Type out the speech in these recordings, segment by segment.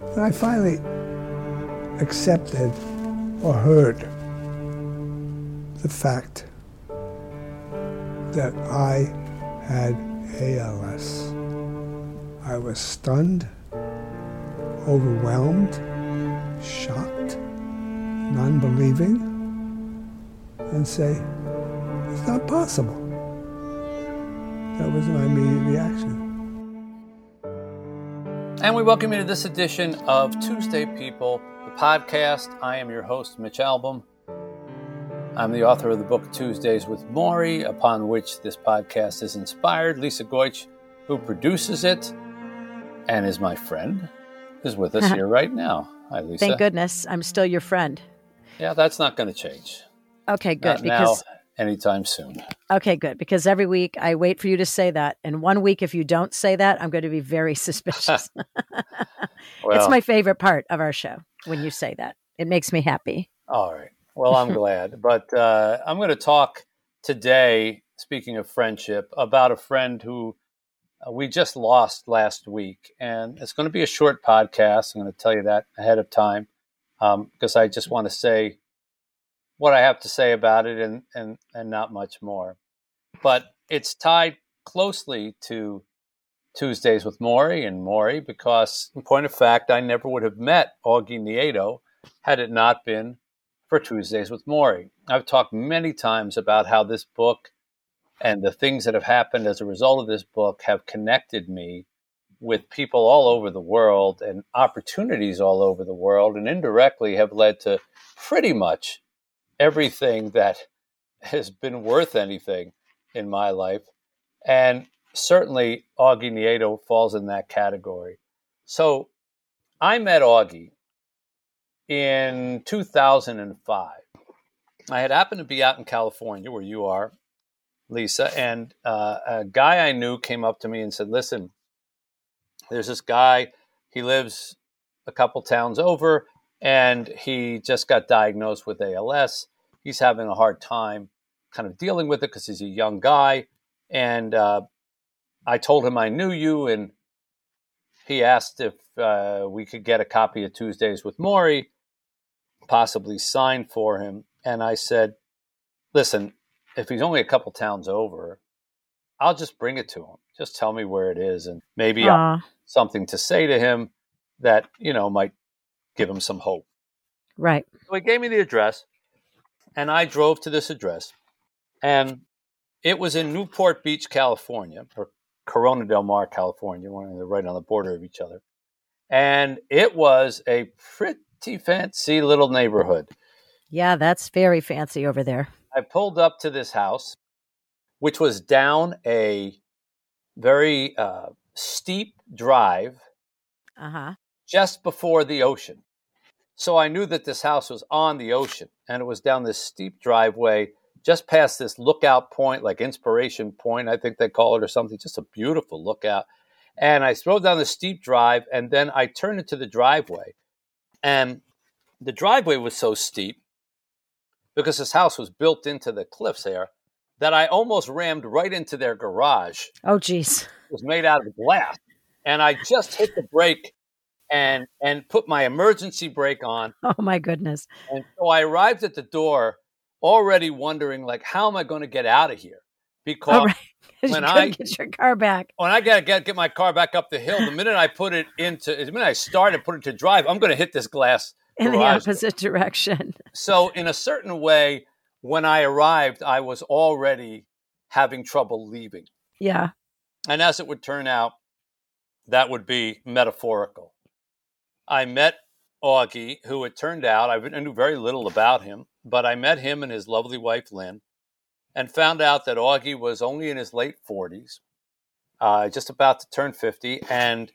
And I finally accepted or heard the fact that I had ALS. I was stunned, overwhelmed, shocked, non believing, and say, it's not possible. That was my immediate reaction. And we welcome you to this edition of Tuesday People, the podcast. I am your host, Mitch Albom. I'm the author of the book Tuesdays with Morrie, upon which this podcast is inspired. Lisa Goich, who produces it and is my friend, is with us here right now. Hi, Lisa. Thank goodness I'm still your friend. Yeah, that's not going to change. Okay, good. Not because now, anytime soon. okay, good. Because every week I wait for you to say that, and one week if you don't say that, I'm going to be very suspicious. Well, it's my favorite part of our show when you say that. It makes me happy. All right. Well, I'm glad. But uh, I'm going to talk today, speaking of friendship, about a friend who uh, we just lost last week. And it's going to be a short podcast. I'm going to tell you that ahead of time um, because I just want to say what I have to say about it and, and, and not much more. But it's tied closely to Tuesdays with Morrie and Morrie because, in point of fact, I never would have met Augie Nieto had it not been for Tuesdays with Morrie. I've talked many times about how this book and the things that have happened as a result of this book have connected me with people all over the world and opportunities all over the world, and indirectly have led to pretty much everything that has been worth anything in my life. And certainly Augie Nieto falls in that category. So I met Augie in 2005. I had happened to be out in California, where you are, Lisa, and uh, a guy I knew came up to me and said, Listen, there's this guy, he lives a couple towns over, and he just got diagnosed with ALS. He's having a hard time kind of dealing with it because he's a young guy. And uh, I told him I knew you, and he asked if uh, we could get a copy of Tuesdays with Morrie, possibly signed for him. And I said, listen, if he's only a couple towns over, I'll just bring it to him. Just tell me where it is, and maybe I'll, something to say to him that you know might give him some hope. Right. So he gave me the address, and I drove to this address, and it was in Newport Beach, California, or Corona del Mar, California. Right on the border of each other, and it was a pretty fancy little neighborhood. Yeah, that's very fancy over there. I pulled up to this house, which was down a very uh, steep drive Uh huh. just before the ocean. So I knew that this house was on the ocean and it was down this steep driveway just past this lookout point, like Inspiration Point, I think they call it, or something. Just a beautiful lookout. And I drove down the steep drive and then I turned into the driveway. And the driveway was so steep because this house was built into the cliffs there that I almost rammed right into their garage. Oh, geez. It was made out of glass. And I just hit the brake and and put my emergency brake on. Oh, my goodness. And so I arrived at the door already wondering like how am I going to get out of here? Oh, because All right. when I- get your car back. when I gotta get get my car back up the hill, the minute I put it into the minute I start started put it to drive, I'm gonna hit this glass in the garage door. opposite direction. So in a certain way, when I arrived, I was already having trouble leaving. Yeah. And as it would turn out, that would be metaphorical. I met Augie, who it turned out I knew very little about him, but I met him and his lovely wife Lynn, and found out that Augie was only in his late forties, uh, just about to turn fifty, and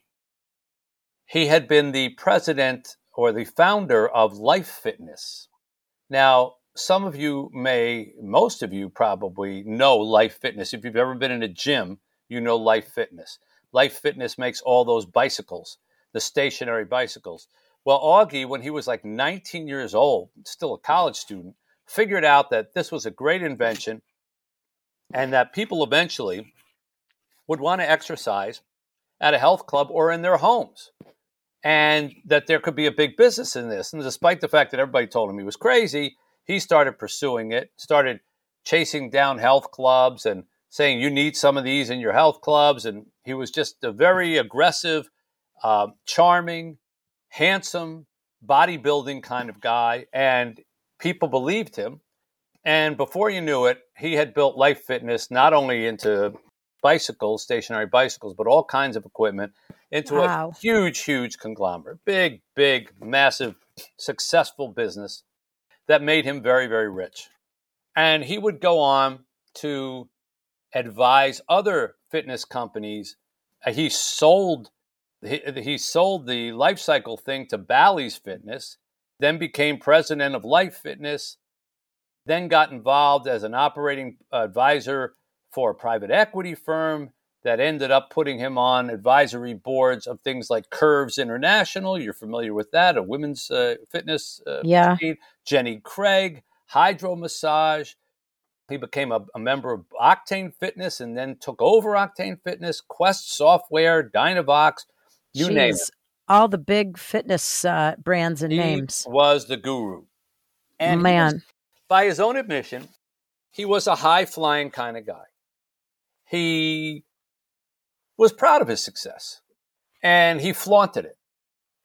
he had been the president or the founder of Life Fitness. Now, some of you may, most of you probably know Life Fitness. If you've ever been in a gym, you know Life Fitness. Life Fitness makes all those bicycles, the stationary bicycles. Well, Augie, when he was like 19 years old, still a college student, figured out that this was a great invention and that people eventually would want to exercise at a health club or in their homes. And that there could be a big business in this. And despite the fact that everybody told him he was crazy, he started pursuing it, started chasing down health clubs and saying, You need some of these in your health clubs. And he was just a very aggressive, uh, charming, handsome, bodybuilding kind of guy. And people believed him. And before you knew it, he had built Life Fitness not only into bicycles, stationary bicycles, but all kinds of equipment into wow. a huge, huge conglomerate. Big, big, massive, successful business that made him very, very rich. And he would go on to advise other fitness companies. Uh, he sold he, he sold the life cycle thing to Bally's Fitness, then became president of Life Fitness, then got involved as an operating advisor for a private equity firm that ended up putting him on advisory boards of things like Curves International. You're familiar with that, a women's uh, fitness uh, yeah. Jenny Craig, Hydro Massage. He became a, a, member of Octane Fitness and then took over Octane Fitness, Quest Software, Dynavox, you Jeez, name it. All the big fitness uh, brands and he names. was the guru. And Man. Was, by his own admission, he was a high flying kind of guy. He was proud of his success and he flaunted it.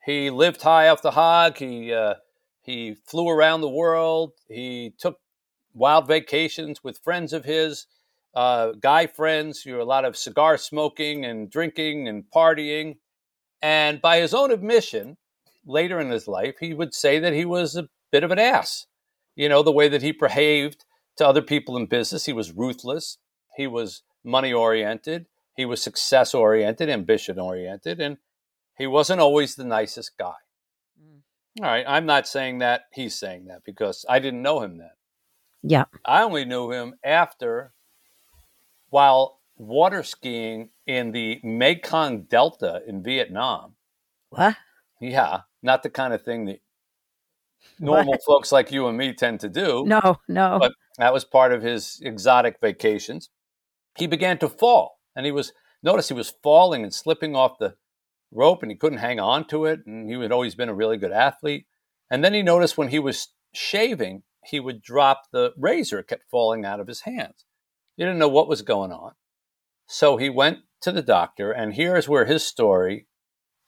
He lived high off the hog. He, uh, he flew around the world. He took wild vacations with friends of his, uh, guy friends, you know, a lot of cigar smoking and drinking and partying. And by his own admission, later in his life, he would say that he was a bit of an ass. You know, the way that he behaved to other people in business, he was ruthless, he was money oriented, he was success oriented, ambition oriented, and he wasn't always the nicest guy. Mm. All right, I'm not saying that he's saying that because I didn't know him then. Yeah. I only knew him after while water skiing in the Mekong Delta in Vietnam. What? Yeah, not the kind of thing that normal what? folks like you and me tend to do. No, no. But that was part of his exotic vacations. He began to fall and he was notice he was falling and slipping off the rope and he couldn't hang on to it and he had always been a really good athlete and then he noticed when he was shaving he would drop the razor it kept falling out of his hands he didn't know what was going on so he went to the doctor and here's where his story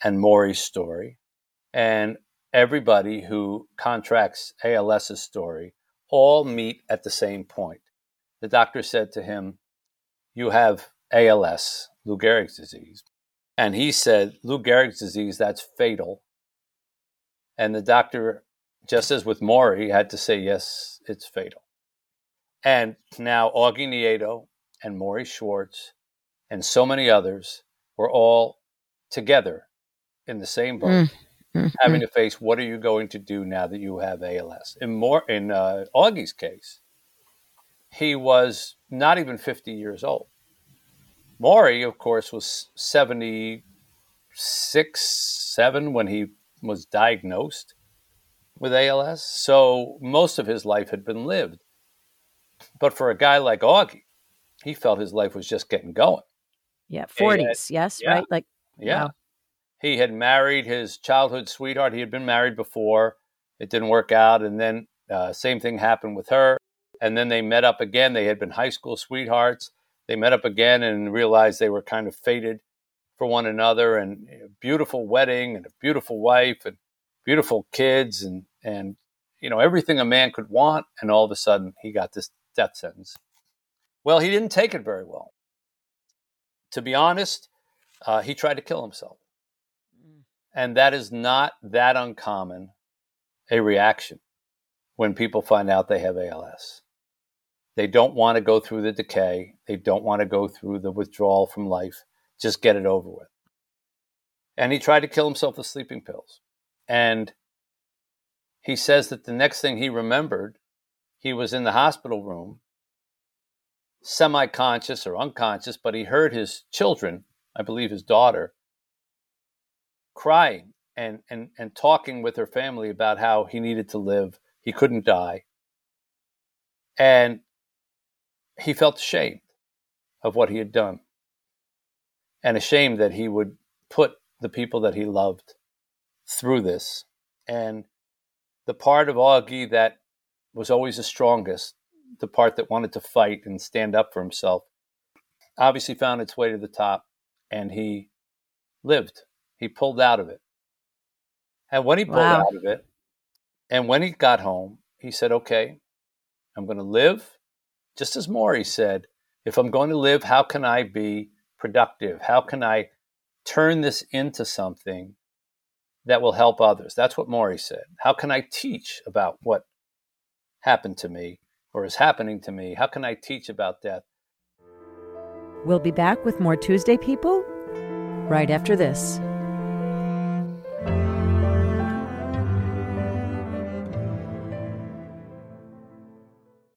and Morrie's story and everybody who contracts ALS's story all meet at the same point the doctor said to him you have ALS, Lou Gehrig's disease. And he said, Lou Gehrig's disease, that's fatal. And the doctor, just as with Morrie, had to say, yes, it's fatal. And now Augie Nieto and Morrie Schwartz and so many others were all together in the same boat, mm-hmm. having to face what are you going to do now that you have ALS? In more in uh, Augie's case, he was not even 50 years old. Morrie, of course, was 76, 7 when he was diagnosed with ALS. So most of his life had been lived. But for a guy like Augie, he felt his life was just getting going. Yeah, 40s, had, yes, yeah, right? Like, yeah. Wow. He had married his childhood sweetheart. He had been married before. It didn't work out. And then, uh, same thing happened with her. And then they met up again. They had been high school sweethearts they met up again and realized they were kind of fated for one another and a beautiful wedding and a beautiful wife and beautiful kids and and you know everything a man could want and all of a sudden he got this death sentence well he didn't take it very well to be honest uh, he tried to kill himself And that is not that uncommon a reaction when people find out they have ALS. They don't want to go through the decay. They don't want to go through the withdrawal from life. Just get it over with. And he tried to kill himself with sleeping pills. And he says that the next thing he remembered, he was in the hospital room, semi conscious or unconscious, but he heard his children, I believe his daughter, crying and, and, and talking with her family about how he needed to live. He couldn't die. And he felt ashamed of what he had done and ashamed that he would put the people that he loved through this. And the part of Augie that was always the strongest, the part that wanted to fight and stand up for himself, obviously found its way to the top and he lived. He pulled out of it. And when he pulled wow. out of it, and when he got home, he said, Okay, I'm going to live. Just as Morrie said, if I'm going to live, how can I be productive? How can I turn this into something that will help others? That's what Morrie said. How can I teach about what happened to me or is happening to me? How can I teach about death? We'll be back with more Tuesday People right after this.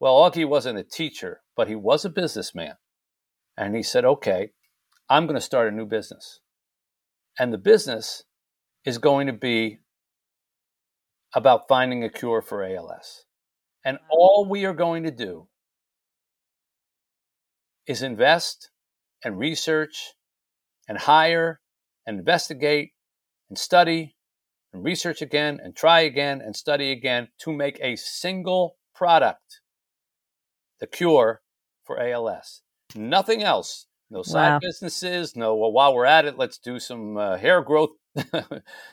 Well, Augie wasn't a teacher, but he was a businessman. And he said, okay, I'm going to start a new business. And the business is going to be about finding a cure for ALS. And all we are going to do is invest and research and hire and investigate and study and research again and try again and study again to make a single product the cure for ALS. Nothing else. No side wow. businesses. No, well, while we're at it, let's do some uh, hair growth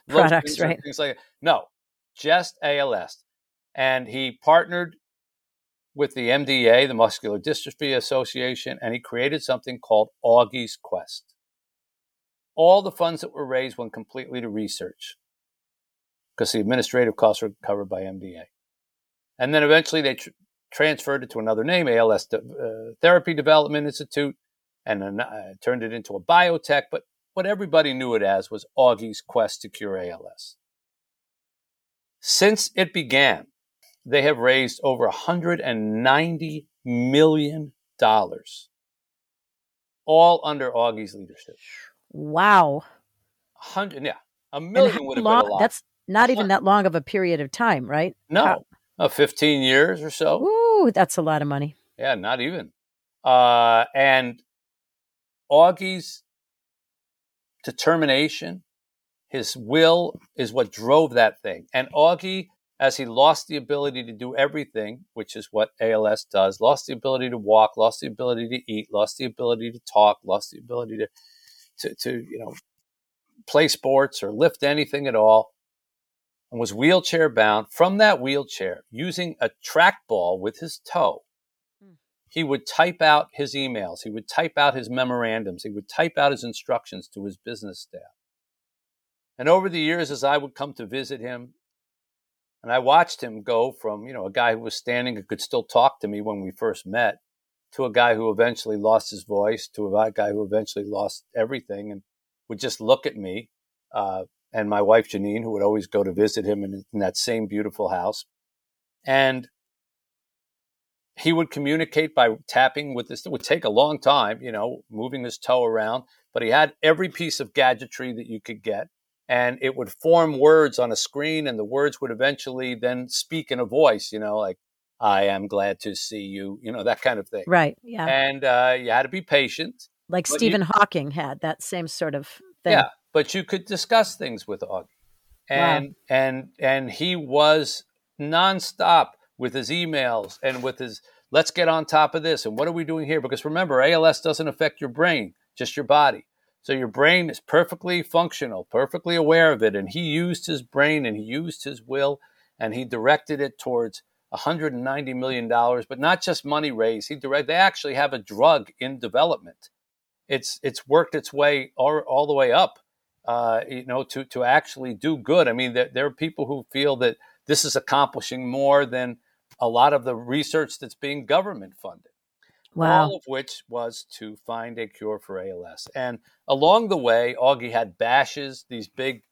products, right? Things like that. no, just ALS and he partnered with the MDA, the Muscular Dystrophy Association, and he created something called Augie's Quest. All the funds that were raised went completely to research because the administrative costs were covered by MDA. And then eventually they tr- transferred it to another name, ALS De- uh, Therapy Development Institute, and then, uh, turned it into a biotech. But what everybody knew it as was Augie's Quest to Cure ALS. Since it began, they have raised over $190 million, all under Augie's leadership. Wow. 100, yeah. A million would have long, been a lot. That's not even that long of a period of time, right? No. How? Uh, 15 years or so. Ooh, that's a lot of money. Yeah, not even. Uh, and Augie's determination, his will is what drove that thing. And Augie as he lost the ability to do everything, which is what ALS does, lost the ability to walk, lost the ability to eat, lost the ability to talk, lost the ability to, to, to you know, play sports or lift anything at all, and was wheelchair bound. From that wheelchair, using a trackball with his toe, hmm. he would type out his emails, he would type out his memorandums, he would type out his instructions to his business staff. And over the years, as I would come to visit him and I watched him go from, you know, a guy who was standing and could still talk to me when we first met to a guy who eventually lost his voice to a guy who eventually lost everything and would just look at me. Uh, and my wife, Janine, who would always go to visit him in, in that same beautiful house. And he would communicate by tapping with this. It would take a long time, you know, moving his toe around, but he had every piece of gadgetry that you could get and it would form words on a screen, and the words would eventually then speak in a voice, you know, like, I am glad to see you, you know, that kind of thing. Right. Yeah. And uh, you had to be patient. Like Stephen Hawking had that same sort of thing. Yeah, but you could discuss things with Augie, and and and he was nonstop with his emails and with his let's get on top of this and what are we doing here? Because remember, ALS doesn't affect your brain, just your body. So your brain is perfectly functional, perfectly aware of it, and he used his brain and he used his will and he directed it towards 190 million dollars, but not just money raised. He direct they actually have a drug in development. It's it's worked its way all, all the way up, uh, you know, to to actually do good. I mean, there, there are people who feel that this is accomplishing more than a lot of the research that's being government funded. Wow. All of which was to find a cure for ALS. And along the way, Augie had bashes, these big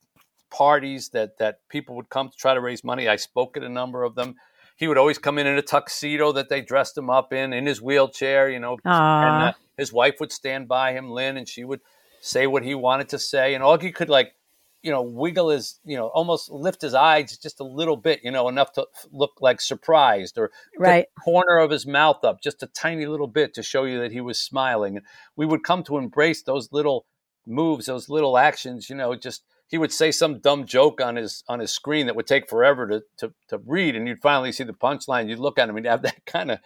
parties that that people would come to try to raise money. I spoke at a number of them. He would always come in in a tuxedo that they dressed him up in, in his wheelchair, you know. Aw. And uh, his wife would stand by him, Lynn, and she would say what he wanted to say. And Augie could like, you know, wiggle his, you know, almost lift his eyes just a little bit, you know, enough to look like surprised or Right. the corner of his mouth up just a tiny little bit to show you that he was smiling. And we would come to embrace those little moves, those little actions, you know, just he would say some dumb joke on his on his screen that would take forever to to, to read and you'd finally see the punchline. You'd look at him and have that kind of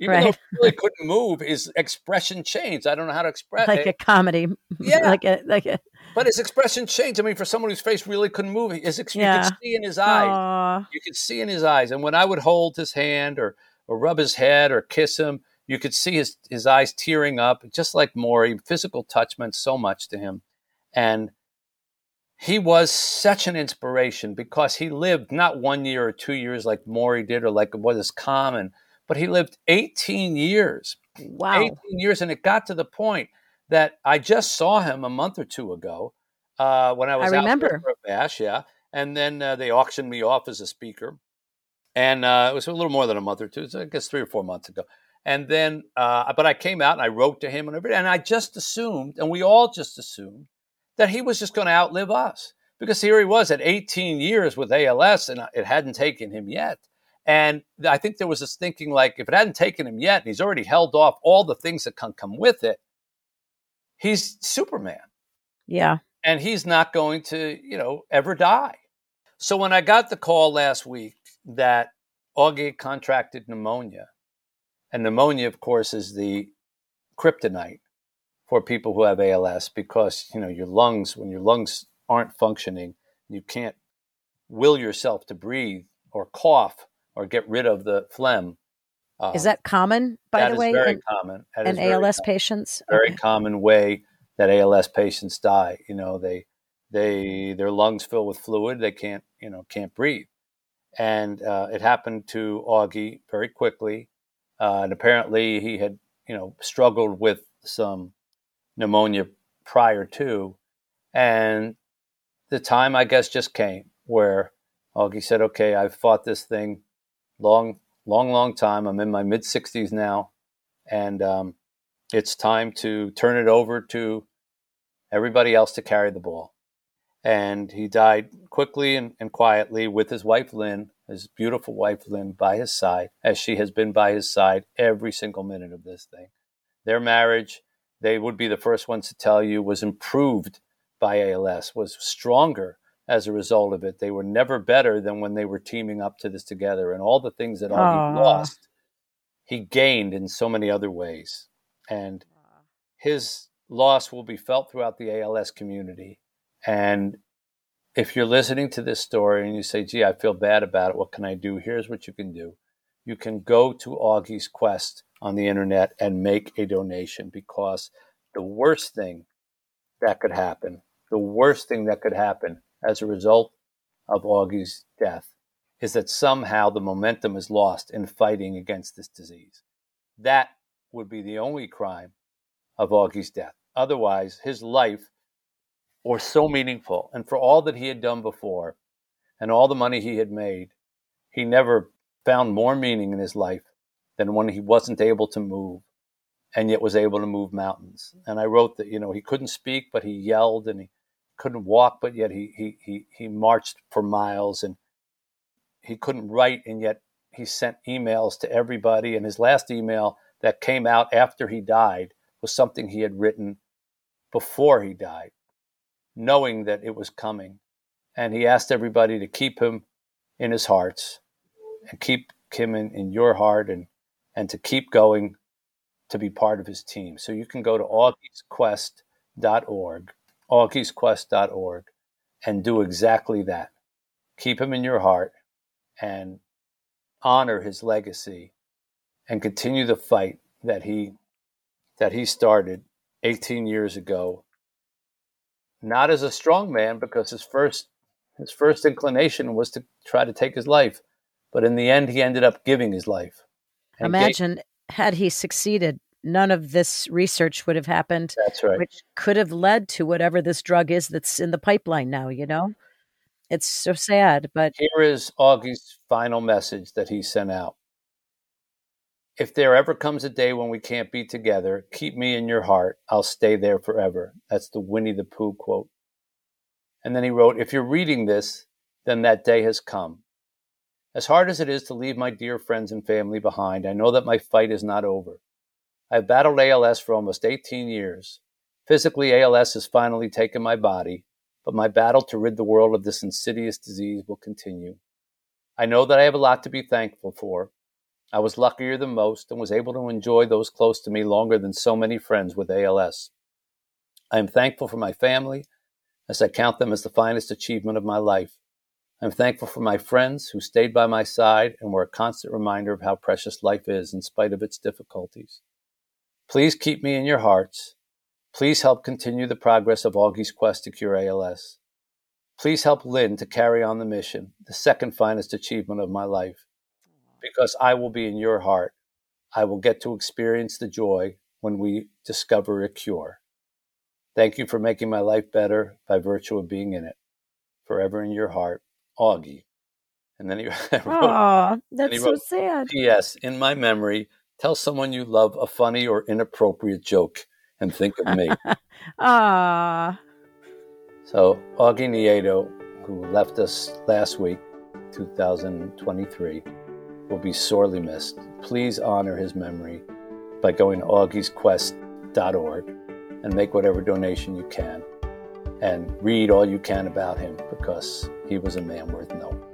even though he really couldn't move, his expression changed. I don't know how to express Like it. a comedy. Yeah. like a like a But his expression changed. I mean, for someone whose face really couldn't move, his ex- you could see in his eyes. Aw. You could see in his eyes. And when I would hold his hand or or rub his head or kiss him, you could see his his eyes tearing up, just like Morrie. Physical touch meant so much to him, and he was such an inspiration because he lived not one year or two years like Morrie did or like what is common, but he lived 18 years Wow. 18 years, and it got to the point that I just saw him a month or two ago uh, when I was out there remember. for a bash, yeah. And then uh, they auctioned me off as a speaker, and uh, it was a little more than a month or two, so I guess three or four months ago. And then, uh, but I came out and I wrote to him and everything, and I just assumed, and we all just assumed that he was just going to outlive us because here he was at 18 years with ALS, and it hadn't taken him yet. And I think there was this thinking like, if it hadn't taken him yet, and he's already held off all the things that can come with it, he's Superman Yeah. and he's not going to, you know, ever die. So when I got the call last week that Augie contracted pneumonia, and pneumonia, of course, is the kryptonite for people who have ALS because, you know, your lungs, when your lungs aren't functioning, you can't will yourself to breathe or cough or get rid of the phlegm. Is Um, that common, by that the way, very in, common. That in is ALS common patients? very Okay. common way that ALS patients die. You know, they they their lungs fill with fluid, they can't you know can't breathe, and uh, it happened to Augie very quickly, uh, and apparently he had you know struggled with some pneumonia prior to, and the time I guess just came where Augie said, "Okay, I've fought this thing long, long, long time. I'm in my mid 60s now, and um, it's time to turn it over to everybody else to carry the ball. And he died quickly and, and quietly with his wife, Lynn, his beautiful wife, Lynn, by his side, as she has been by his side every single minute of this thing. Their marriage, they would be the first ones to tell you, was improved by ALS, was stronger as a result of it. They were never better than when they were teaming up to this together. And all the things that Augie lost, he gained in so many other ways. And his loss will be felt throughout the ALS community. And if you're listening to this story and you say, gee, I feel bad about it, what can I do? Here's what you can do. You can go to Augie's Quest on the internet and make a donation because the worst thing that could happen, the worst thing that could happen as a result of Augie's death is that somehow the momentum is lost in fighting against this disease. That would be the only crime of Augie's death. Otherwise, his life was so meaningful. And for all that he had done before and all the money he had made, he never found more meaning in his life than when he wasn't able to move and yet was able to move mountains. And I wrote that, you know, he couldn't speak, but he yelled and he couldn't walk, but yet he he he he marched for miles, and he couldn't write, and yet he sent emails to everybody. And his last email that came out after he died was something he had written before he died, knowing that it was coming. And he asked everybody to keep him in his hearts and keep him in, in your heart and, and to keep going to be part of his team. So you can go to augiesquest.org, augiesquest.org, and do exactly that. Keep him in your heart and honor his legacy and continue the fight that he that he started 18 years ago not as a strong man because his first his first inclination was to try to take his life but in the end he ended up giving his life imagine gave, had he succeeded none of this research would have happened that's right which could have led to whatever this drug is that's in the pipeline now you know it's so sad but here is augie's final message that he sent out if there ever comes a day when we can't be together, keep me in your heart. I'll stay there forever. That's the Winnie the Pooh quote. And then he wrote, If you're reading this, then that day has come. As hard as it is to leave my dear friends and family behind, I know that my fight is not over. I've battled ALS for almost 18 years. Physically, ALS has finally taken my body, but my battle to rid the world of this insidious disease will continue. I know that I have a lot to be thankful for, I was luckier than most and was able to enjoy those close to me longer than so many friends with ALS. I am thankful for my family, as I count them as the finest achievement of my life. I'm thankful for my friends who stayed by my side and were a constant reminder of how precious life is in spite of its difficulties. Please keep me in your hearts. Please help continue the progress of Augie's quest to cure ALS. Please help Lynn to carry on the mission, the second finest achievement of my life because I will be in your heart. I will get to experience the joy when we discover a cure. Thank you for making my life better by virtue of being in it. Forever in your heart, Augie. And then he wrote, Aww, that's so wrote, sad. Yes, In my memory, tell someone you love a funny or inappropriate joke and think of me. Ah. so, Augie Nieto, who left us last week, 2023, will be sorely missed. Please honor his memory by going to augiesquest.org and make whatever donation you can and read all you can about him because he was a man worth knowing.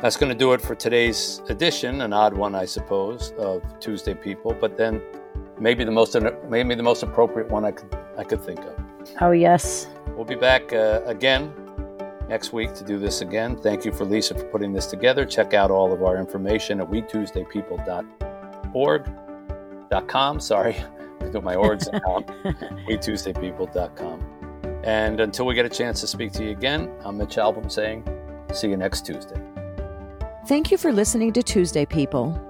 That's going to do it for today's edition, an odd one, I suppose, of Tuesday People, but then maybe the most maybe the most appropriate one I could I could think of. Oh yes. We'll be back uh, again next week to do this again. Thank you for Lisa for putting this together. Check out all of our information at wetuesdaypeople.org.com. Sorry, I got my orgs account. wetuesdaypeople.com. And until we get a chance to speak to you again, I'm Mitch Albom saying, see you next Tuesday. Thank you for listening to Tuesday People.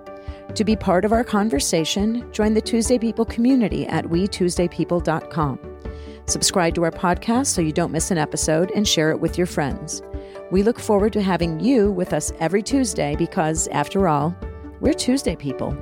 To be part of our conversation, join the Tuesday People community at wetuesdaypeople.com. Subscribe to our podcast so you don't miss an episode and share it with your friends. We look forward to having you with us every Tuesday because, after all, we're Tuesday people.